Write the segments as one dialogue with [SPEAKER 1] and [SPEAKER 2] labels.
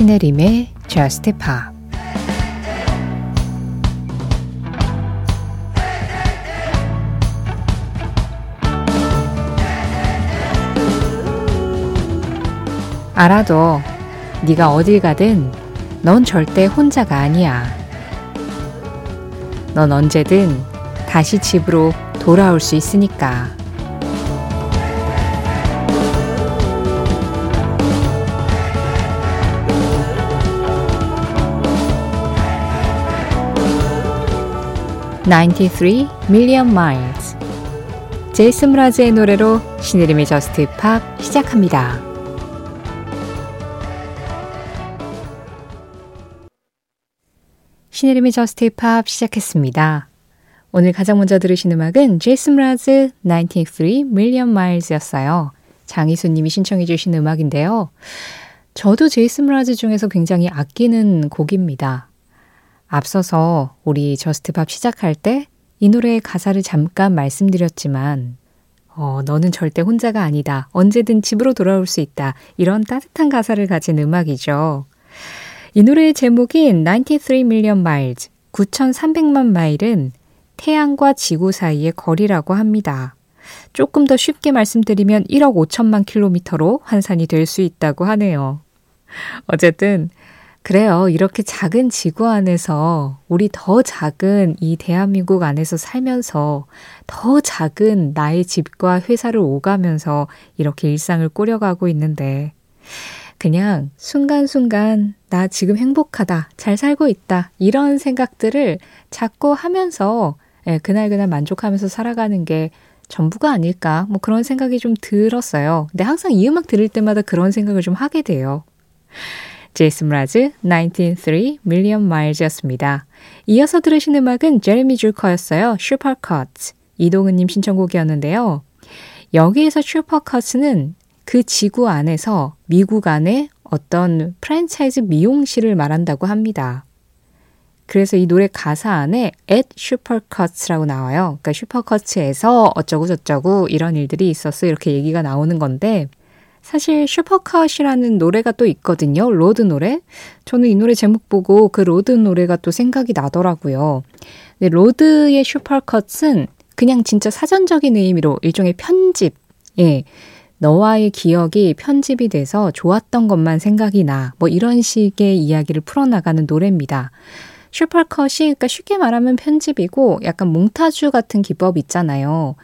[SPEAKER 1] 신혜림의 Just Pop 알아도 네가 어딜 가든 넌 절대 혼자가 아니야. 넌 언제든 다시 집으로 돌아올 수 있으니까. (93 million miles) 제이슨 므라즈의 노래로 신혜림의 Just Pop 시작합니다. 신혜림의 Just Pop 시작했습니다. 오늘 가장 먼저 들으신 음악은 제이슨 므라즈 93 Million Miles였어요. 장희수님이 신청해 주신 음악인데요. 저도 제이슨 므라즈 중에서 굉장히 아끼는 곡입니다. 앞서서 우리 Just Pop 시작할 때 이 노래의 가사를 잠깐 말씀드렸지만 어, 너는 절대 혼자가 아니다. 언제든 집으로 돌아올 수 있다. 이런 따뜻한 가사를 가진 음악이죠. 이 노래의 제목인 93 million miles, 9,300만 마일은 태양과 지구 사이의 거리라고 합니다. 조금 더 쉽게 말씀드리면 1억 5천만 킬로미터로 환산이 될 수 있다고 하네요. 어쨌든, 그래요. 이렇게 작은 지구 안에서 우리 더 작은 이 대한민국 안에서 살면서 더 작은 나의 집과 회사를 오가면서 이렇게 일상을 꾸려가고 있는데 그냥 순간순간 나 지금 행복하다, 잘 살고 있다, 이런 생각들을 자꾸 하면서 예, 그날그날 만족하면서 살아가는 게 전부가 아닐까, 뭐 그런 생각이 좀 들었어요. 근데 항상 이 음악 들을 때마다 그런 생각을 좀 하게 돼요. 제이슨 므라즈 93 Million Miles였습니다. 이어서 들으신 음악은 제레미 주커였어요. Supercuts. 이동은님 신청곡이었는데요. 여기에서 Supercuts는 그 지구 안에서 미국 안에 어떤 프랜차이즈 미용실을 말한다고 합니다. 그래서 이 노래 가사 안에 at 슈퍼컷스라고 나와요. 그러니까 Supercuts에서 어쩌고 저쩌고 이런 일들이 있었어 이렇게 얘기가 나오는 건데 사실 supercut이라는 노래가 또 있거든요. 로드 노래. 저는 이 노래 제목 보고 그 로드 노래가 또 생각이 나더라고요. 근데 로드의 supercut은 그냥 진짜 사전적인 의미로 일종의 편집, 예, 너와의 기억이 편집이 돼서 좋았던 것만 생각이 나. 뭐 이런 식의 이야기를 풀어나가는 노래입니다. supercut이 그러니까 쉽게 말하면 편집이고 약간 몽타주 같은 기법 있잖아요.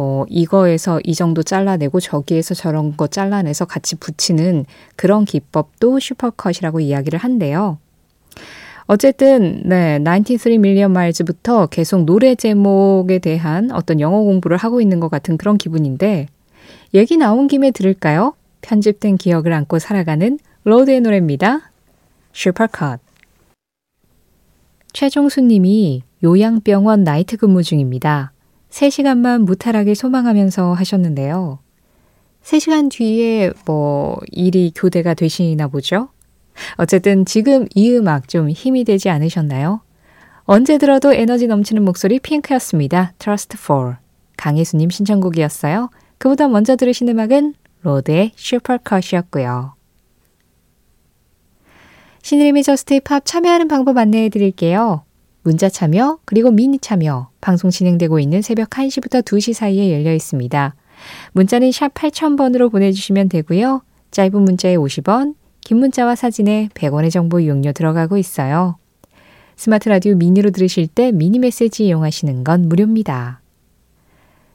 [SPEAKER 1] 뭐 이거에서 이 정도 잘라내고 저기에서 저런 거 잘라내서 같이 붙이는 그런 기법도 supercut이라고 이야기를 한대요. 어쨌든 네, 93 million miles부터 계속 노래 제목에 대한 어떤 영어 공부를 하고 있는 것 같은 그런 기분인데 얘기 나온 김에 들을까요? 편집된 기억을 안고 살아가는 로드의 노래입니다. Supercut 최종수 님이 요양병원 night 근무 중입니다. 3시간만 무탈하게 소망하면서 하셨는데요. 3시간 뒤에 뭐 일이 교대가 되시나 보죠? 어쨌든 지금 이 음악 좀 힘이 되지 않으셨나요? 언제 들어도 에너지 넘치는 목소리 핑크였습니다. Trustfall 강혜수님 신청곡이었어요. 그보다 먼저 들으신 음악은 로드의 Supercut이었고요. 신혜림의 Just Pop 참여하는 방법 안내해 드릴게요. 문자 참여 그리고 미니 참여 방송 진행되고 있는 새벽 1시부터 2시 사이에 열려 있습니다. 문자는 샵 8000번으로 보내주시면 되고요. 짧은 문자에 50원, 긴 문자와 사진에 100원의 정보 이용료 들어가고 있어요. 스마트 라디오 미니로 들으실 때 미니 메시지 이용하시는 건 무료입니다.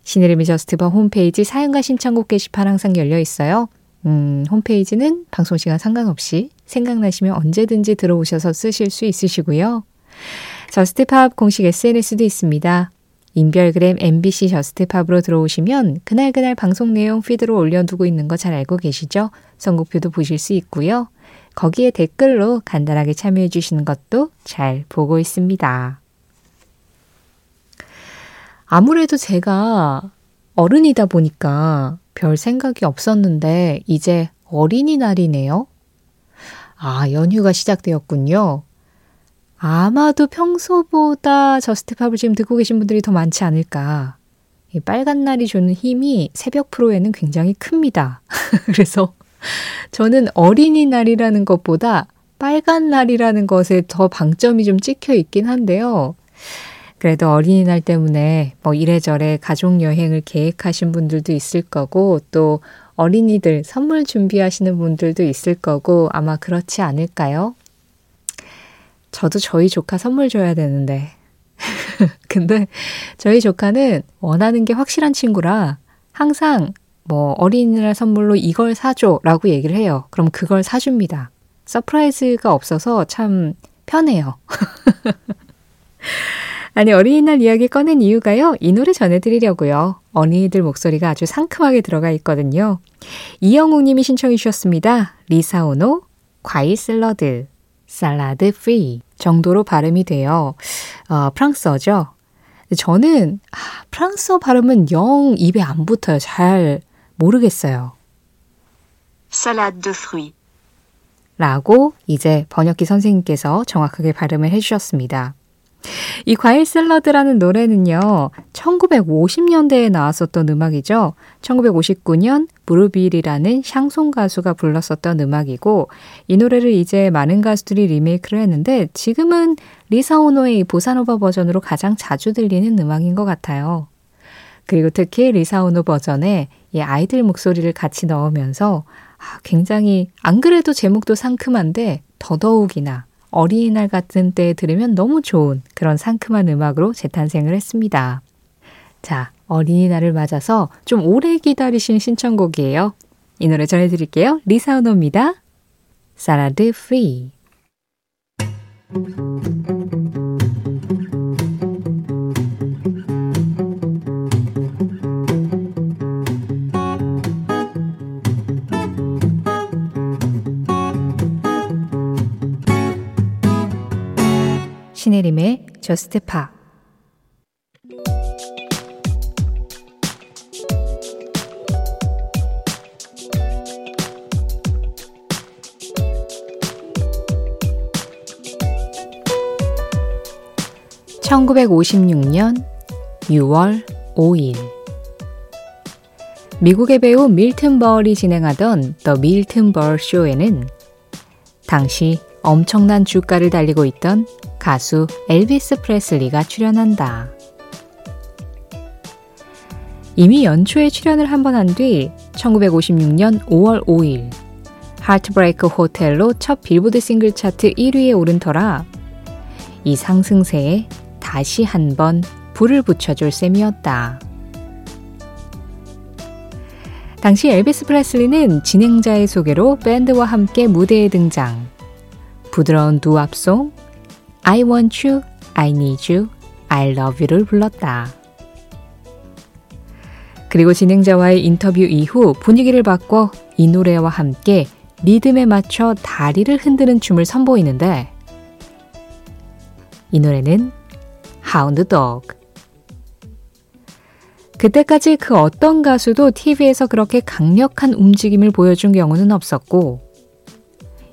[SPEAKER 1] 신혜림의 Just Pop 홈페이지 사연과 신청곡 게시판 항상 열려 있어요. 음, 홈페이지는 방송시간 상관없이 생각나시면 언제든지 들어오셔서 쓰실 수 있으시고요. Just Pop 공식 SNS도 있습니다. 인별그램 MBC Just Pop으로 들어오시면 그날그날 방송 내용 피드로 올려두고 있는 거 잘 알고 계시죠? 선곡표도 보실 수 있고요. 거기에 댓글로 간단하게 참여해 주시는 것도 잘 보고 있습니다. 아무래도 제가 어른이다 보니까 별 생각이 없었는데 이제 어린이날이네요. 아, 연휴가 시작되었군요. 아마도 평소보다 저스트팝을 지금 듣고 계신 분들이 더 많지 않을까. 이 빨간 날이 주는 힘이 새벽 프로에는 굉장히 큽니다. 그래서 저는 어린이날이라는 것보다 빨간 날이라는 것에 더 방점이 좀 찍혀 있긴 한데요. 그래도 어린이날 때문에 뭐 이래저래 가족 여행을 계획하신 분들도 있을 거고 또 어린이들 선물 준비하시는 분들도 있을 거고 아마 그렇지 않을까요? 저도 저희 조카 선물 줘야 되는데. 근데 저희 조카는 원하는 게 확실한 친구라 항상 뭐 어린이날 선물로 이걸 사줘 라고 얘기를 해요. 그럼 그걸 사줍니다. 서프라이즈가 없어서 참 편해요. 아니, 어린이날 이야기 꺼낸 이유가요. 이 노래 전해드리려고요. 어린이들 목소리가 아주 상큼하게 들어가 있거든요. 이영웅 님이 신청해 주셨습니다. 리사 오노, 과일 샐러드, Salade de fruits 정도로 발음이 돼요. 어, 프랑스어죠. 저는 아, 프랑스어 발음은 영 입에 안 붙어요. 잘 모르겠어요.
[SPEAKER 2] salade de fruits.
[SPEAKER 1] 라고 이제 번역기 선생님께서 정확하게 발음을 해주셨습니다. 이 과일 샐러드라는 노래는요, 1950년대에 나왔었던 음악이죠. 1959년 브루빌이라는 샹송 가수가 불렀었던 음악이고, 이 노래를 이제 많은 가수들이 리메이크를 했는데, 지금은 리사 오노의 보사노바 버전으로 가장 자주 들리는 음악인 것 같아요. 그리고 특히 리사 오노 버전에 이 아이들 목소리를 같이 넣으면서 아, 굉장히 안 그래도 제목도 상큼한데 더더욱이나 어린이날 같은 때에 들으면 너무 좋은 그런 상큼한 음악으로 재탄생을 했습니다. 자, 어린이날을 맞아서 좀 오래 기다리신 신청곡이에요. 이 노래 전해드릴게요. 리사 오노입니다. Salade de fruits. 신혜림의 저스트 파 (1956년 6월 5일) 미국의 배우 밀튼 버얼이 진행하던 더 밀튼 버얼 쇼에는 당시 엄청난 주가를 달리고 있던 가수 엘비스 프레슬리가 출연한다. 이미 연초에 출연을 한 번 한 뒤 1956년 5월 5일 하트브레이크 호텔로 첫 빌보드 싱글 차트 1위에 오른 터라 이 상승세에 다시 한 번 불을 붙여줄 셈이었다. 당시 엘비스 프레슬리는 진행자의 소개로 밴드와 함께 무대에 등장. 부드러운 두압송 I want you, I need you, I love you를 불렀다. 그리고 진행자와의 인터뷰 이후 분위기를 바꿔 이 노래와 함께 리듬에 맞춰 다리를 흔드는 춤을 선보이는데 이 노래는 하운드 덕. 그때까지 그 어떤 가수도 TV에서 그렇게 강력한 움직임을 보여준 경우는 없었고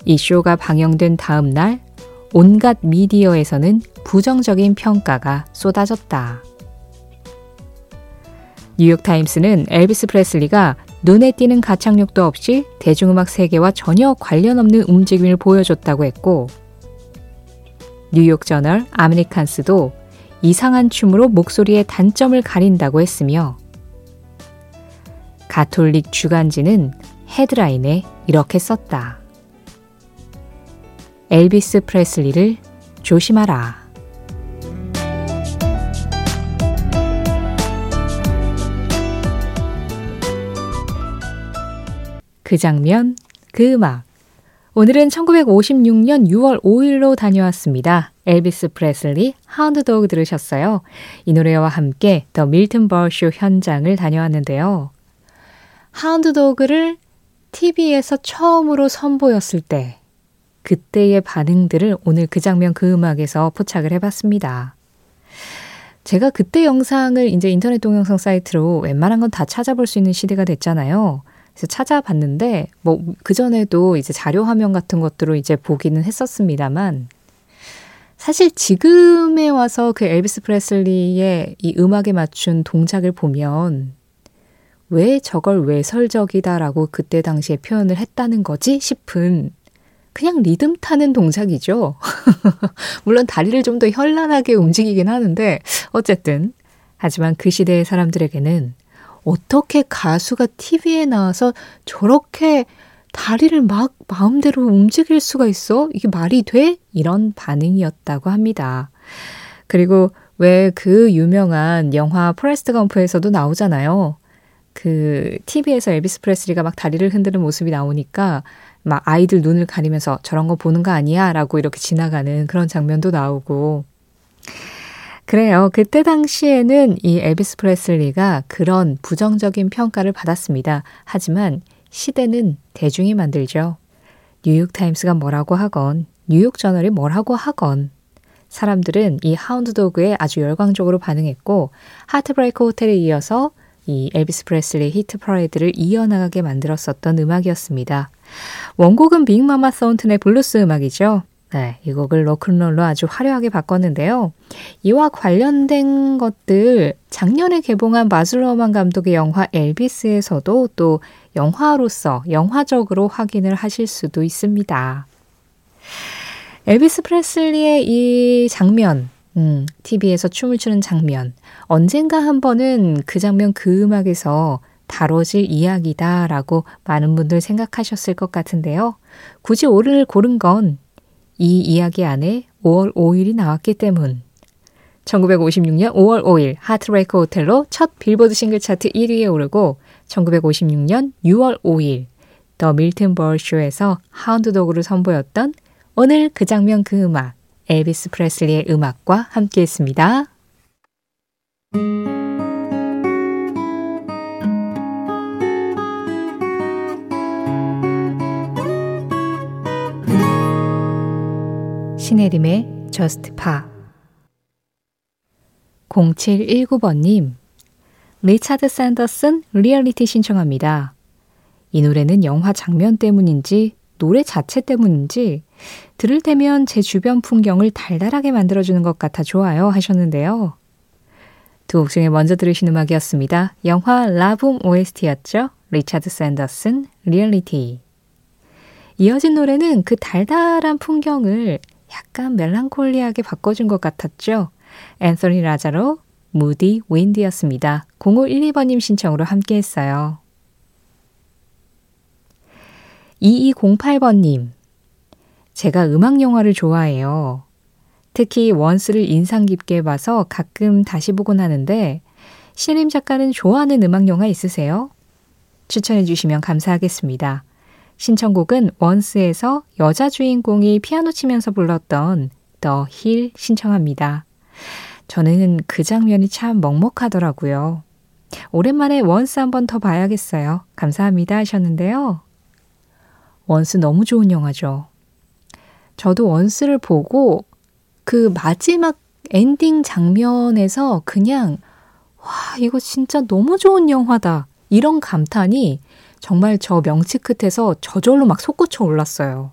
[SPEAKER 1] 이 쇼가 방영된 다음 날 온갖 미디어에서는 부정적인 평가가 쏟아졌다. 뉴욕타임스는 엘비스 프레슬리가 눈에 띄는 가창력도 없이 대중음악 세계와 전혀 관련 없는 움직임을 보여줬다고 했고, 뉴욕 저널 아메리칸스도 이상한 춤으로 목소리의 단점을 가린다고 했으며, 가톨릭 주간지는 헤드라인에 이렇게 썼다. 엘비스 프레슬리를 조심하라. 그 장면, 그 음악. 오늘은 1956년 6월 5일로 다녀왔습니다. 엘비스 프레슬리, 하운드 도그 들으셨어요. 이 노래와 함께 더 밀튼 버쇼 현장을 다녀왔는데요. 하운드 도그를 TV에서 처음으로 선보였을 때 그때의 반응들을 오늘 그 장면 그 음악에서 포착을 해봤습니다. 제가 그때 영상을 이제 인터넷 동영상 사이트로 웬만한 건 다 찾아볼 수 있는 시대가 됐잖아요. 그래서 찾아봤는데, 뭐, 그전에도 이제 자료 화면 같은 것들로 이제 보기는 했었습니다만, 사실 지금에 와서 그 엘비스 프레슬리의 이 음악에 맞춘 동작을 보면, 왜 저걸 외설적이다라고 그때 당시에 표현을 했다는 거지 싶은 그냥 리듬 타는 동작이죠. 물론 다리를 좀 더 현란하게 움직이긴 하는데, 어쨌든. 하지만 그 시대의 사람들에게는 어떻게 가수가 TV에 나와서 저렇게 다리를 막 마음대로 움직일 수가 있어? 이게 말이 돼? 이런 반응이었다고 합니다. 그리고 왜 그 유명한 영화 포레스트 검프에서도 나오잖아요. 그 TV에서 엘비스 프레슬리가 막 다리를 흔드는 모습이 나오니까 막 아이들 눈을 가리면서 저런 거 보는 거 아니야? 라고 이렇게 지나가는 그런 장면도 나오고. 그래요. 그때 당시에는 이 엘비스 프레슬리가 그런 부정적인 평가를 받았습니다. 하지만 시대는 대중이 만들죠. 뉴욕타임스가 뭐라고 하건, 뉴욕저널이 뭐라고 하건, 사람들은 이 Hound Dog에 아주 열광적으로 반응했고, Heartbreak Hotel에 이어서 이 엘비스 프레슬리 히트 퍼레이드를 이어나가게 만들었었던 음악이었습니다. 원곡은 빅마마 손튼의 블루스 음악이죠. 네, 이 곡을 로큰롤로 아주 화려하게 바꿨는데요. 이와 관련된 것들 작년에 개봉한 바즈 루어만 감독의 영화 엘비스에서도 또 영화로서 영화적으로 확인을 하실 수도 있습니다. 엘비스 프레슬리의 이 장면, 음, TV에서 춤을 추는 장면, 언젠가 한 번은 그 장면 그 음악에서 다뤄질 이야기다라고 많은 분들 생각하셨을 것 같은데요. 굳이 오늘 고른 건 이 이야기 안에 5월 5일이 나왔기 때문. 1956년 5월 5일 하트레이크 호텔로 첫 빌보드 싱글 차트 1위에 오르고 1956년 6월 5일 더 밀튼 벌쇼에서 하운드독으로 선보였던 오늘 그 장면 그 음악 엘비스 프레슬리의 음악과 함께했습니다. 신혜림의 Just Pa 0719번님 리차드 샌더슨 리얼리티 신청합니다. 이 노래는 영화 장면 때문인지 노래 자체 때문인지 들을 때면 제 주변 풍경을 달달하게 만들어주는 것 같아 좋아요 하셨는데요. 두 곡 중에 먼저 들으신 음악이었습니다. 영화 라붐 OST였죠. 리차드 샌더슨 리얼리티 이어진 노래는 그 달달한 풍경을 약간 멜랑콜리하게 바꿔준 것 같았죠. 앤서니 라자로 무디 윈디였습니다. 0512번님 신청으로 함께 했어요. 2208번님. 제가 음악 영화를 좋아해요. 특히 원스를 인상 깊게 봐서 가끔 다시 보곤 하는데, 신임 작가는 좋아하는 음악 영화 있으세요? 추천해 주시면 감사하겠습니다. 신청곡은 원스에서 여자 주인공이 피아노 치면서 불렀던 The Hill 신청합니다. 저는 그 장면이 참 먹먹하더라고요. 오랜만에 원스 한 번 더 봐야겠어요. 감사합니다 하셨는데요. 원스 너무 좋은 영화죠. 저도 원스를 보고 그 마지막 엔딩 장면에서 그냥 와, 이거 진짜 너무 좋은 영화다. 이런 감탄이 정말 저 명치 끝에서 저절로 막 솟구쳐 올랐어요.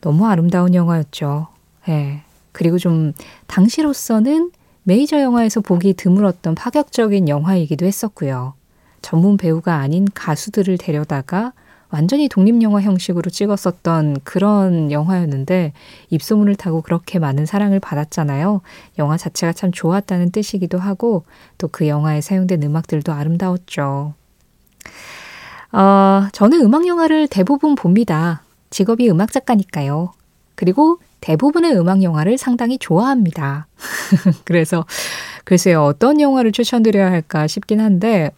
[SPEAKER 1] 너무 아름다운 영화였죠. 예. 그리고 좀 당시로서는 메이저 영화에서 보기 드물었던 파격적인 영화이기도 했었고요. 전문 배우가 아닌 가수들을 데려다가 완전히 독립영화 형식으로 찍었었던 그런 영화였는데 입소문을 타고 그렇게 많은 사랑을 받았잖아요. 영화 자체가 참 좋았다는 뜻이기도 하고 또 그 영화에 사용된 음악들도 아름다웠죠. 어, 저는 음악 영화를 대부분 봅니다. 직업이 음악 작가니까요. 그리고 대부분의 음악 영화를 상당히 좋아합니다. 그래서 글쎄요, 어떤 영화를 추천드려야 할까 싶긴 한데,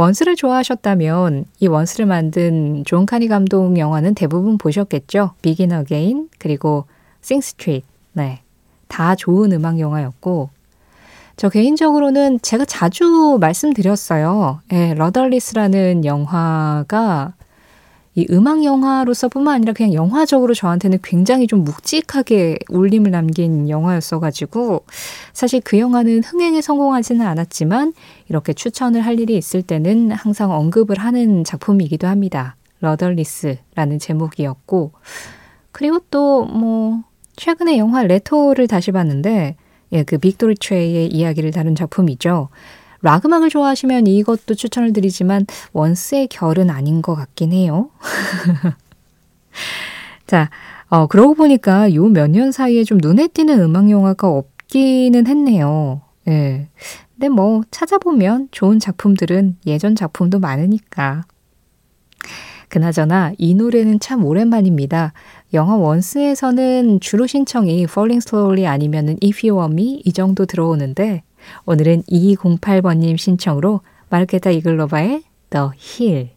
[SPEAKER 1] 원스를 좋아하셨다면 이 원스를 만든 존 카니 감독 영화는 대부분 보셨겠죠? 비긴 어게인, 그리고 싱 스트릿. 네. 다 좋은 음악 영화였고, 저 개인적으로는 제가 자주 말씀드렸어요. 예, 러덜리스라는 영화가 이 음악 영화로서뿐만 아니라 그냥 영화적으로 저한테는 굉장히 좀 묵직하게 울림을 남긴 영화였어가지고 사실 그 영화는 흥행에 성공하지는 않았지만 이렇게 추천을 할 일이 있을 때는 항상 언급을 하는 작품이기도 합니다. 러덜리스라는 제목이었고 그리고 또 뭐 최근에 영화 레토를 다시 봤는데 예, 그 빅토르 최의 이야기를 다룬 작품이죠. 락 음악을 좋아하시면 이것도 추천을 드리지만 원스의 결은 아닌 것 같긴 해요. 자, 어, 그러고 보니까 요 몇 년 사이에 좀 눈에 띄는 음악 영화가 없기는 했네요. 예. 근데 뭐 찾아보면 좋은 작품들은 예전 작품도 많으니까. 그나저나 이 노래는 참 오랜만입니다. 영화 원스에서는 주로 신청이 Falling Slowly 아니면은 If You Want Me 이 정도 들어오는데 오늘은 2208번님 신청으로 마르케타 이글로바의 The Hill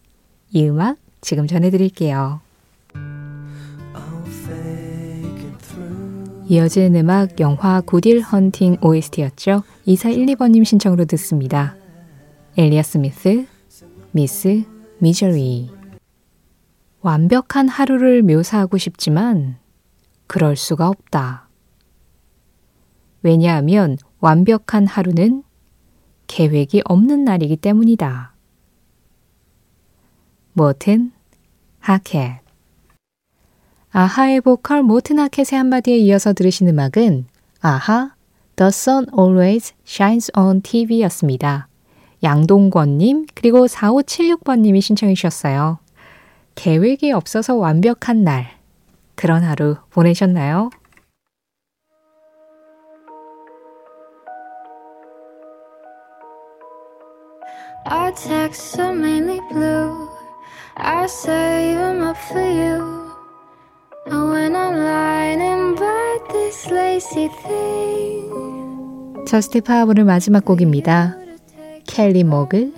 [SPEAKER 1] 이 음악 지금 전해드릴게요. 이어지는 음악 영화 구딜 헌팅 OST였죠. 2412번님 신청으로 듣습니다. 엘리아 스미스, 미스 미저리 완벽한 하루를 묘사하고 싶지만 그럴 수가 없다. 왜냐하면 완벽한 하루는 계획이 없는 날이기 때문이다. 모튼 하켓 아하의 보컬 모튼 하켓의 한마디에 이어서 들으신 음악은 아하 The Sun Always Shines on TV였습니다. 양동권님 그리고 4576번님이 신청해 주셨어요. 계획이 없어서 완벽한 날 그런 하루 보내셨나요? Our texts are mainly blue. I save them up for you. And when I'm lying in bed, this lazy thing. 저스트 파워의 마지막 곡입니다. 켈리 모글,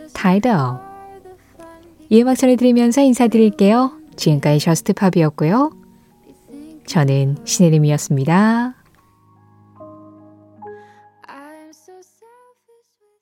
[SPEAKER 1] Up. 이 음악 전해드리면서 인사드릴게요. 지금까지 저스트 팝이었고요. 저는 신혜림이었습니다.